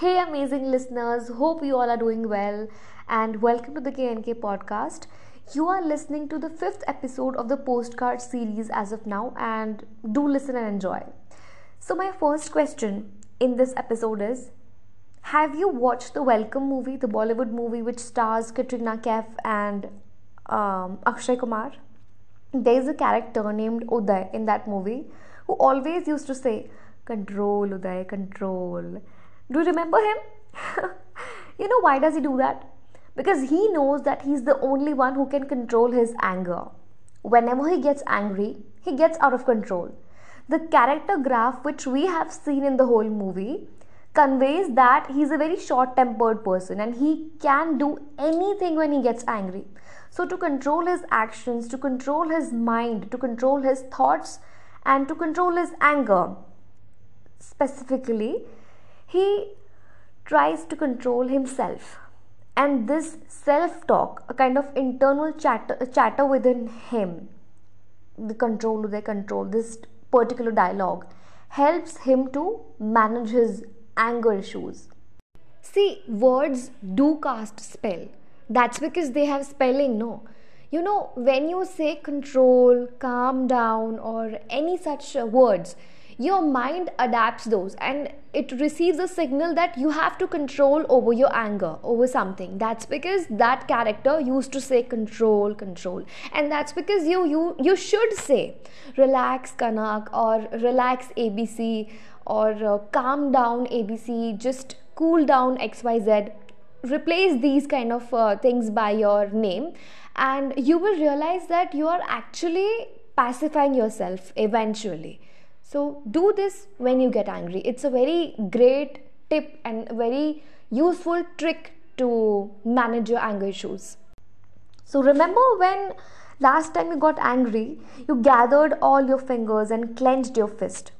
Hey, amazing listeners, hope you all are doing well and welcome to the KNK podcast. You are listening to the fifth episode of the postcard series as of now, and do listen and enjoy. So, my first question in this episode is Have you watched the Welcome movie, the Bollywood movie which stars Katrina Kaif and um, Akshay Kumar? There is a character named Uday in that movie who always used to say, Control, Uday, control do you remember him? you know why does he do that? Because he knows that he's the only one who can control his anger. Whenever he gets angry, he gets out of control. The character graph which we have seen in the whole movie conveys that he's a very short tempered person and he can do anything when he gets angry. So, to control his actions, to control his mind, to control his thoughts, and to control his anger, specifically, he tries to control himself. And this self talk a kind of internal chatter, chatter within him the control the control this particular dialogue helps him to manage his anger issues. See words do cast spell. That's because they have spelling no? You know when you say control calm down or any such uh, words your mind adapts those and it receives a signal that you have to control over your anger over something. That's because that character used to say control control. And that's because you you you should say relax kanak or relax abc or uh, calm down abc just cool down xyz replace these kind of uh, things by your name and you will realize that you are actually pacifying yourself eventually so, do this when you get angry. It's a very great tip and very useful trick to manage your anger issues. So, remember when last time you got angry, you gathered all your fingers and clenched your fist.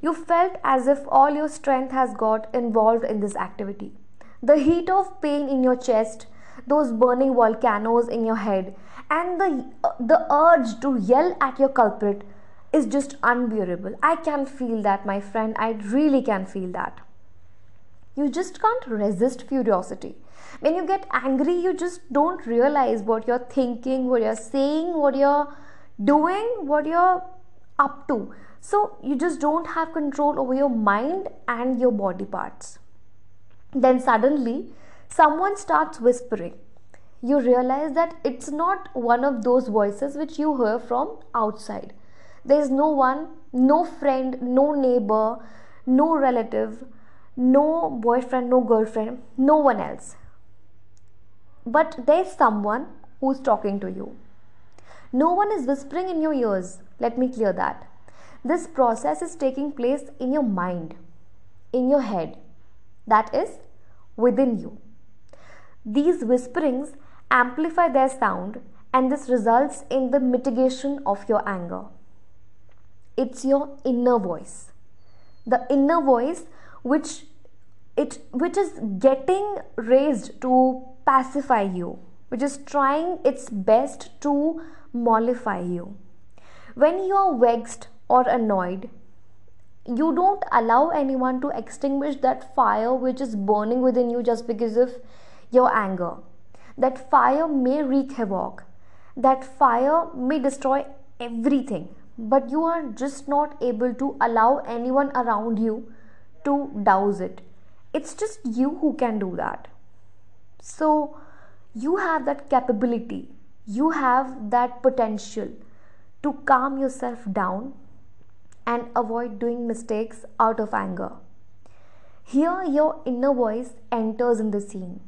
You felt as if all your strength has got involved in this activity. The heat of pain in your chest, those burning volcanoes in your head, and the, uh, the urge to yell at your culprit is just unbearable. I can feel that, my friend. I really can feel that. You just can't resist curiosity. When you get angry, you just don't realize what you're thinking, what you're saying, what you're doing, what you're up to. So you just don't have control over your mind and your body parts. Then suddenly, someone starts whispering. You realize that it's not one of those voices which you hear from outside there is no one, no friend, no neighbor, no relative, no boyfriend, no girlfriend, no one else. But there's someone who's talking to you. No one is whispering in your ears. Let me clear that. This process is taking place in your mind, in your head, that is within you. These whisperings amplify their sound, and this results in the mitigation of your anger it's your inner voice. The inner voice which it which is getting raised to pacify you which is trying its best to mollify you. When you are vexed or annoyed you don't allow anyone to extinguish that fire which is burning within you just because of your anger. That fire may wreak havoc. That fire may destroy everything but you are just not able to allow anyone around you to douse it. It's just you who can do that. So, you have that capability, you have that potential to calm yourself down and avoid doing mistakes out of anger. Here, your inner voice enters in the scene.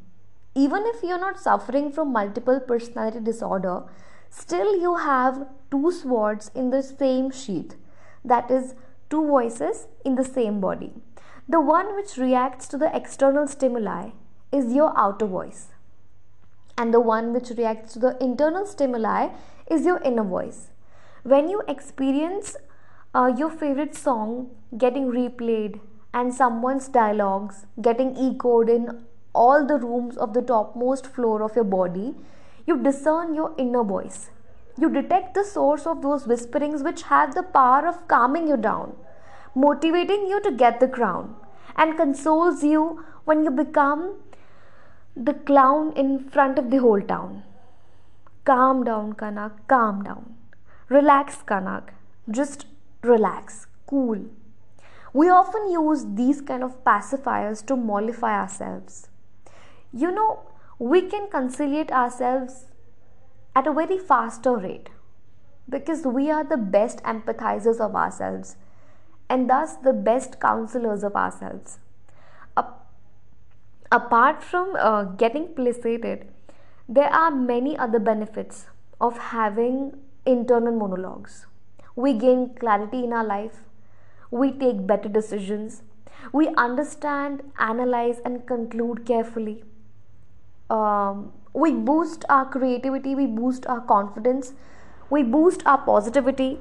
Even if you're not suffering from multiple personality disorder, still you have two swords in the same sheath, that is, two voices in the same body. The one which reacts to the external stimuli is your outer voice, and the one which reacts to the internal stimuli is your inner voice. When you experience uh, your favorite song getting replayed and someone's dialogues getting echoed in all the rooms of the topmost floor of your body, you discern your inner voice you detect the source of those whisperings which have the power of calming you down, motivating you to get the crown, and consoles you when you become the clown in front of the whole town. Calm down, Kanak, calm down. Relax, Kanak. Just relax, cool. We often use these kind of pacifiers to mollify ourselves. You know, we can conciliate ourselves at a very faster rate because we are the best empathizers of ourselves and thus the best counselors of ourselves. Apart from uh, getting placated, there are many other benefits of having internal monologues. We gain clarity in our life, we take better decisions, we understand, analyze, and conclude carefully. Um, we boost our creativity, we boost our confidence, we boost our positivity.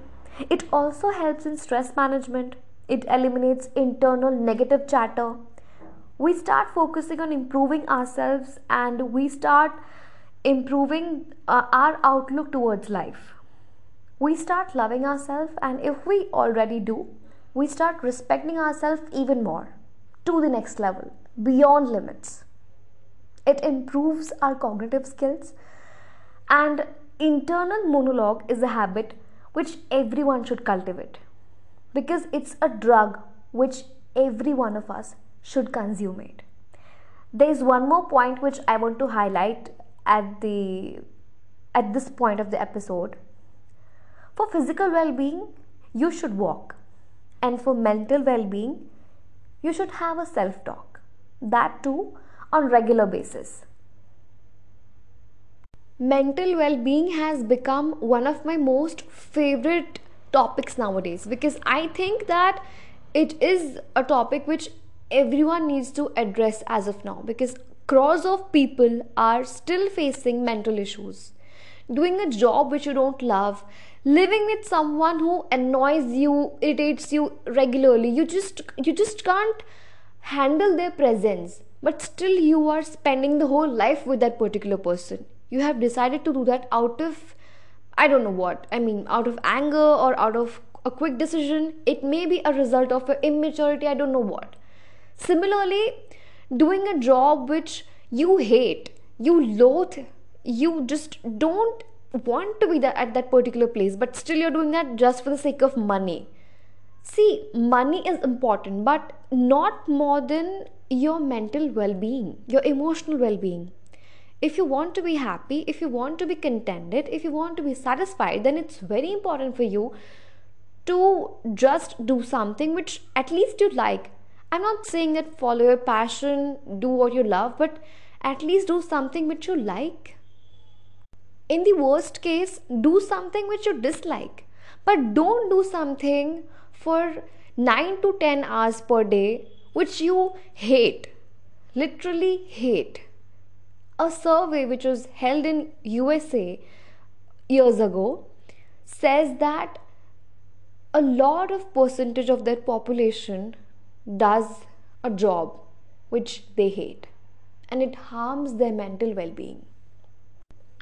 It also helps in stress management, it eliminates internal negative chatter. We start focusing on improving ourselves and we start improving uh, our outlook towards life. We start loving ourselves, and if we already do, we start respecting ourselves even more to the next level, beyond limits. It improves our cognitive skills, and internal monologue is a habit which everyone should cultivate because it's a drug which every one of us should consume it. There is one more point which I want to highlight at the at this point of the episode. For physical well-being you should walk. And for mental well-being you should have a self-talk. That too on regular basis mental well-being has become one of my most favorite topics nowadays because i think that it is a topic which everyone needs to address as of now because crores of people are still facing mental issues. Doing a job which you don't love, living with someone who annoys you, irritates you regularly, you just you just can't handle their presence. But still you are spending the whole life with that particular person. You have decided to do that out of I don't know what. I mean, out of anger or out of a quick decision. It may be a result of your immaturity, I don't know what. Similarly, doing a job which you hate, you loathe, you just don't want to be that at that particular place, but still you're doing that just for the sake of money. See, money is important, but not more than your mental well being, your emotional well being. If you want to be happy, if you want to be contented, if you want to be satisfied, then it's very important for you to just do something which at least you like I'm not saying that follow your passion, do what you love, but at least do something which you like. In the worst case, do something which you dislike, but don't do something for 9 to 10 hours per day which you hate. Literally hate. A survey which was held in USA years ago says that a lot of percentage of their population does a job which they hate and it harms their mental well being.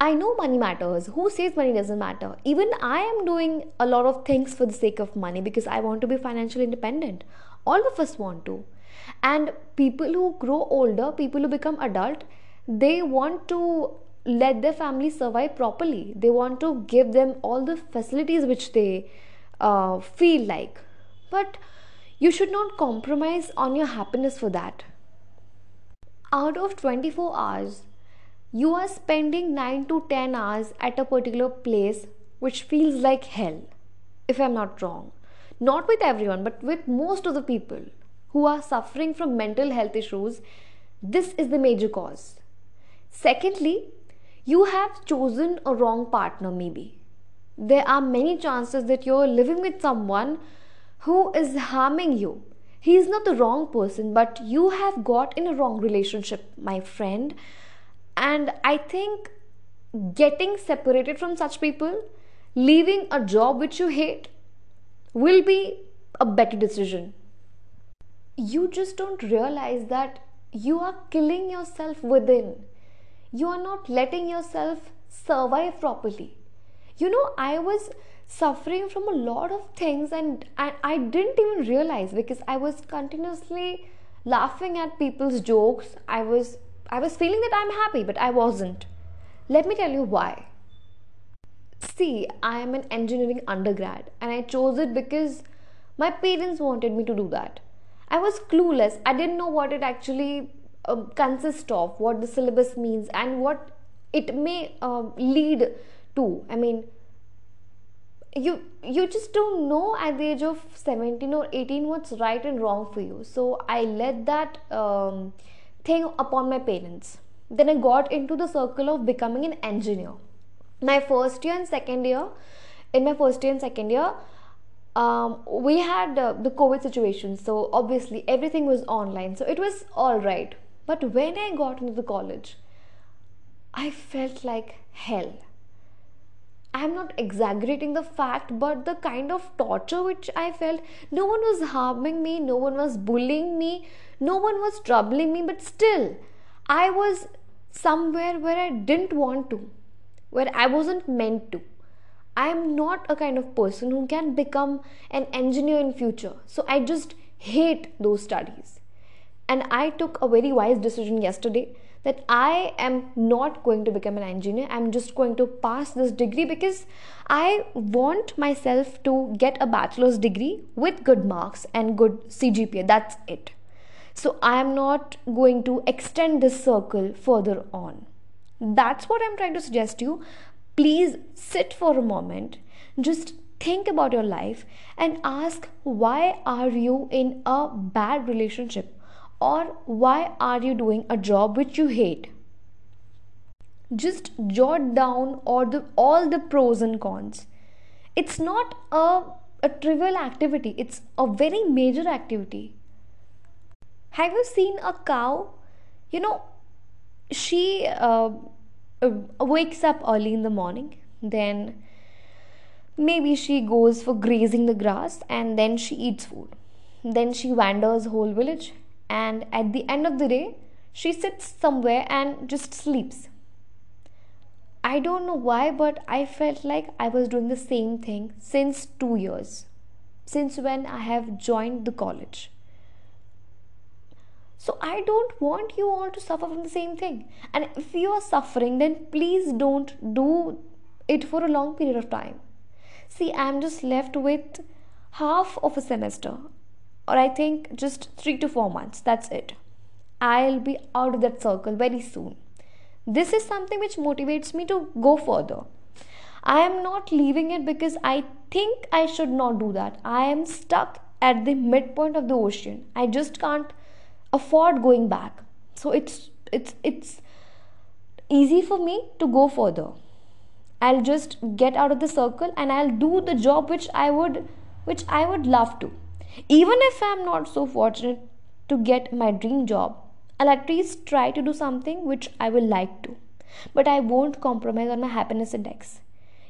I know money matters. Who says money doesn't matter? Even I am doing a lot of things for the sake of money because I want to be financially independent. All of us want to. And people who grow older, people who become adult, they want to let their family survive properly. They want to give them all the facilities which they uh, feel like. But you should not compromise on your happiness for that. Out of 24 hours, you are spending 9 to 10 hours at a particular place which feels like hell, if I'm not wrong. Not with everyone, but with most of the people who are suffering from mental health issues, this is the major cause. Secondly, you have chosen a wrong partner, maybe. There are many chances that you're living with someone who is harming you. He is not the wrong person, but you have got in a wrong relationship, my friend. And I think getting separated from such people, leaving a job which you hate, will be a better decision. You just don't realize that you are killing yourself within. You are not letting yourself survive properly. You know, I was suffering from a lot of things and I, I didn't even realize because I was continuously laughing at people's jokes. I was I was feeling that I'm happy, but I wasn't. Let me tell you why. See, I am an engineering undergrad and I chose it because my parents wanted me to do that. I was clueless. I didn't know what it actually uh, consists of, what the syllabus means, and what it may uh, lead to. I mean, you you just don't know at the age of 17 or 18 what's right and wrong for you so i let that um, thing upon my parents then i got into the circle of becoming an engineer my first year and second year in my first year and second year um, we had uh, the covid situation so obviously everything was online so it was all right but when i got into the college i felt like hell I'm not exaggerating the fact, but the kind of torture which I felt, no one was harming me, no one was bullying me, no one was troubling me, but still, I was somewhere where I didn't want to, where I wasn't meant to. I am not a kind of person who can become an engineer in future. So I just hate those studies. And I took a very wise decision yesterday that I am not going to become an engineer. I'm just going to pass this degree because I want myself to get a bachelor's degree with good marks and good CGPA. That's it. So I am not going to extend this circle further on. That's what I'm trying to suggest you. Please sit for a moment. Just think about your life and ask why are you in a bad relationship? Or why are you doing a job which you hate? Just jot down all the all the pros and cons. It's not a, a trivial activity. It's a very major activity. Have you seen a cow? You know she uh, Uh, wakes up early in the morning then maybe she goes for grazing the grass and then she eats food. Then she wanders whole village and at the end of the day she sits somewhere and just sleeps. I don't know why but i felt like i was doing the same thing since 2 years since when i have joined the college so i don't want you all to suffer from the same thing and if you are suffering then please don't do it for a long period of time see i'm just left with half of a semester or I think just three to four months. That's it. I'll be out of that circle very soon. This is something which motivates me to go further. I am not leaving it because I think I should not do that. I am stuck at the midpoint of the ocean. I just can't afford going back. So it's it's it's easy for me to go further. I'll just get out of the circle and I'll do the job which I would which I would love to. Even if I'm not so fortunate to get my dream job, I'll at least try to do something which I will like to. But I won't compromise on my happiness index.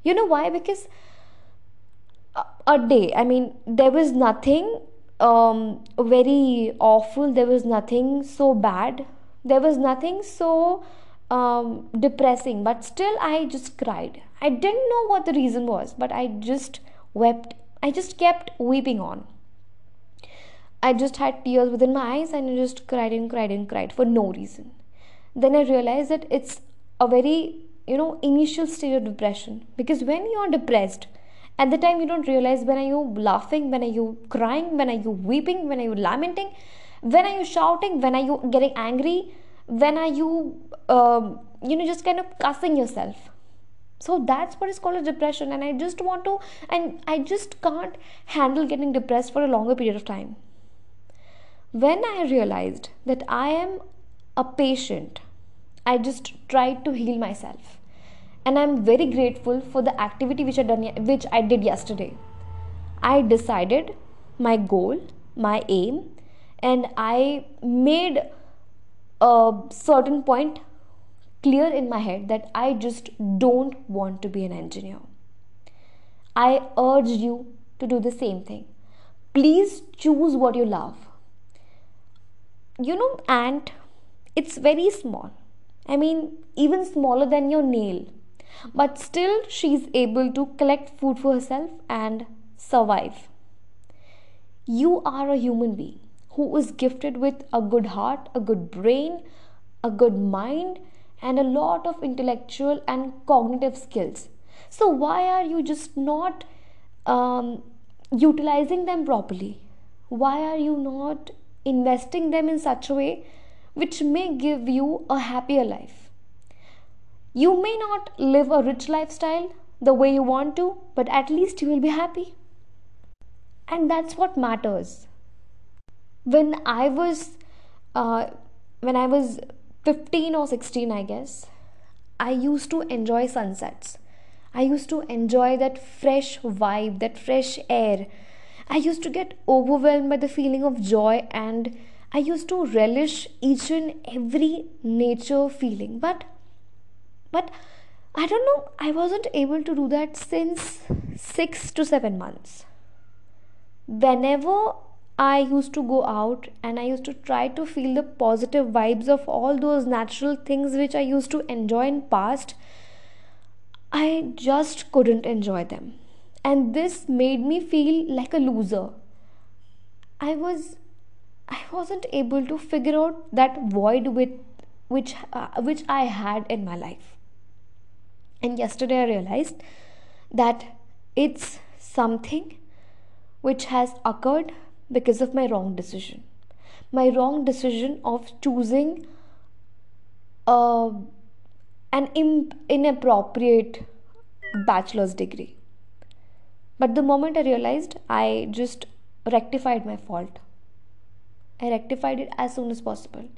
You know why? Because uh, a day, I mean, there was nothing um, very awful, there was nothing so bad, there was nothing so um, depressing, but still I just cried. I didn't know what the reason was, but I just wept. I just kept weeping on. I just had tears within my eyes and I just cried and cried and cried for no reason. Then I realized that it's a very, you know, initial stage of depression because when you're depressed, at the time you don't realize when are you laughing, when are you crying, when are you weeping, when are you lamenting, when are you shouting, when are you getting angry, when are you, um, you know, just kind of cussing yourself. So that's what is called a depression, and I just want to, and I just can't handle getting depressed for a longer period of time. When I realized that I am a patient, I just tried to heal myself. And I'm very grateful for the activity which I done which I did yesterday. I decided my goal, my aim, and I made a certain point clear in my head that I just don't want to be an engineer. I urge you to do the same thing. Please choose what you love you know ant it's very small i mean even smaller than your nail but still she is able to collect food for herself and survive you are a human being who is gifted with a good heart, a good brain, a good mind, and a lot of intellectual and cognitive skills. So, why are you just not um, utilizing them properly? Why are you not investing them in such a way which may give you a happier life? You may not live a rich lifestyle the way you want to, but at least you will be happy. And that's what matters. When I was, uh, when I was 15 or 16, I guess, I used to enjoy sunsets. I used to enjoy that fresh vibe, that fresh air. I used to get overwhelmed by the feeling of joy and I used to relish each and every nature feeling. But but I don't know, I wasn't able to do that since 6 to 7 months. Whenever I used to go out and I used to try to feel the positive vibes of all those natural things which I used to enjoy in past, I just couldn't enjoy them. And this made me feel like a loser. I was I wasn't able to figure out that void with which uh, which I had in my life. And yesterday I realized that it's something which has occurred because of my wrong decision. My wrong decision of choosing uh, an imp- inappropriate bachelor's degree. But the moment I realized, I just rectified my fault. I rectified it as soon as possible.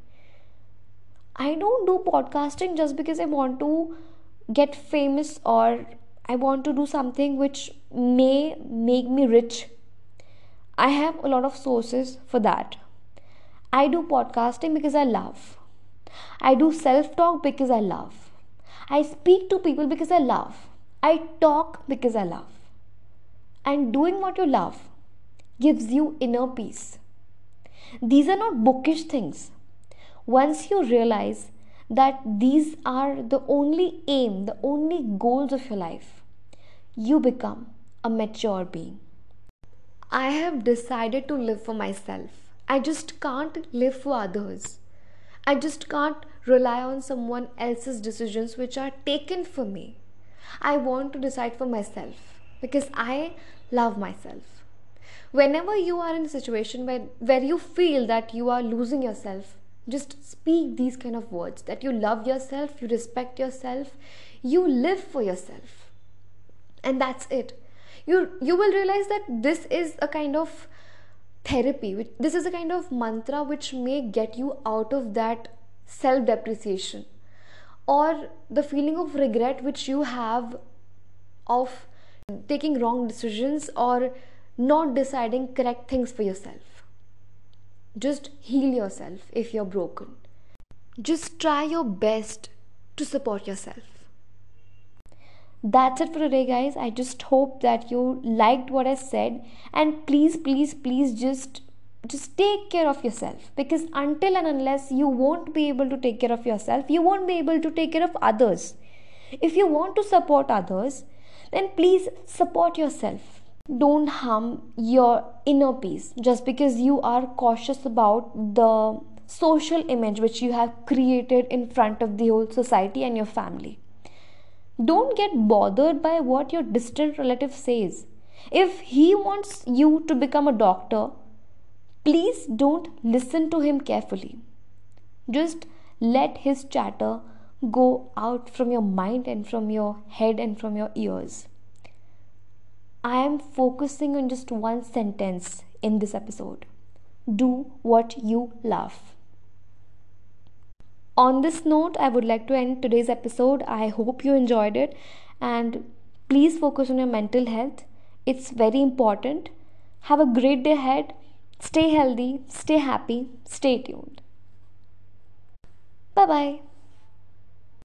I don't do podcasting just because I want to get famous or I want to do something which may make me rich. I have a lot of sources for that. I do podcasting because I love. I do self talk because I love. I speak to people because I love. I talk because I love. And doing what you love gives you inner peace. These are not bookish things. Once you realize that these are the only aim, the only goals of your life, you become a mature being. I have decided to live for myself. I just can't live for others. I just can't rely on someone else's decisions which are taken for me. I want to decide for myself because I love myself. Whenever you are in a situation where, where you feel that you are losing yourself, just speak these kind of words that you love yourself, you respect yourself, you live for yourself. And that's it. You you will realize that this is a kind of therapy. This is a kind of mantra which may get you out of that self depreciation or the feeling of regret which you have of taking wrong decisions or not deciding correct things for yourself. Just heal yourself if you're broken. Just try your best to support yourself. That's it for today, guys. I just hope that you liked what I said, and please, please, please just just take care of yourself because until and unless you won't be able to take care of yourself you won't be able to take care of others if you want to support others then please support yourself don't harm your inner peace. Just because you are cautious about the social image which you have created in front of the whole society and your family. Don't get bothered by what your distant relative says. If he wants you to become a doctor please don't listen to him carefully. Just let his chatter go out from your mind and from your head and from your ears I am focusing on just one sentence in this episode do what you love. On this note, I would like to end today's episode. I hope you enjoyed it and please focus on your mental health. It's very important. Have a great day ahead. Stay healthy, stay happy, stay tuned. Bye bye.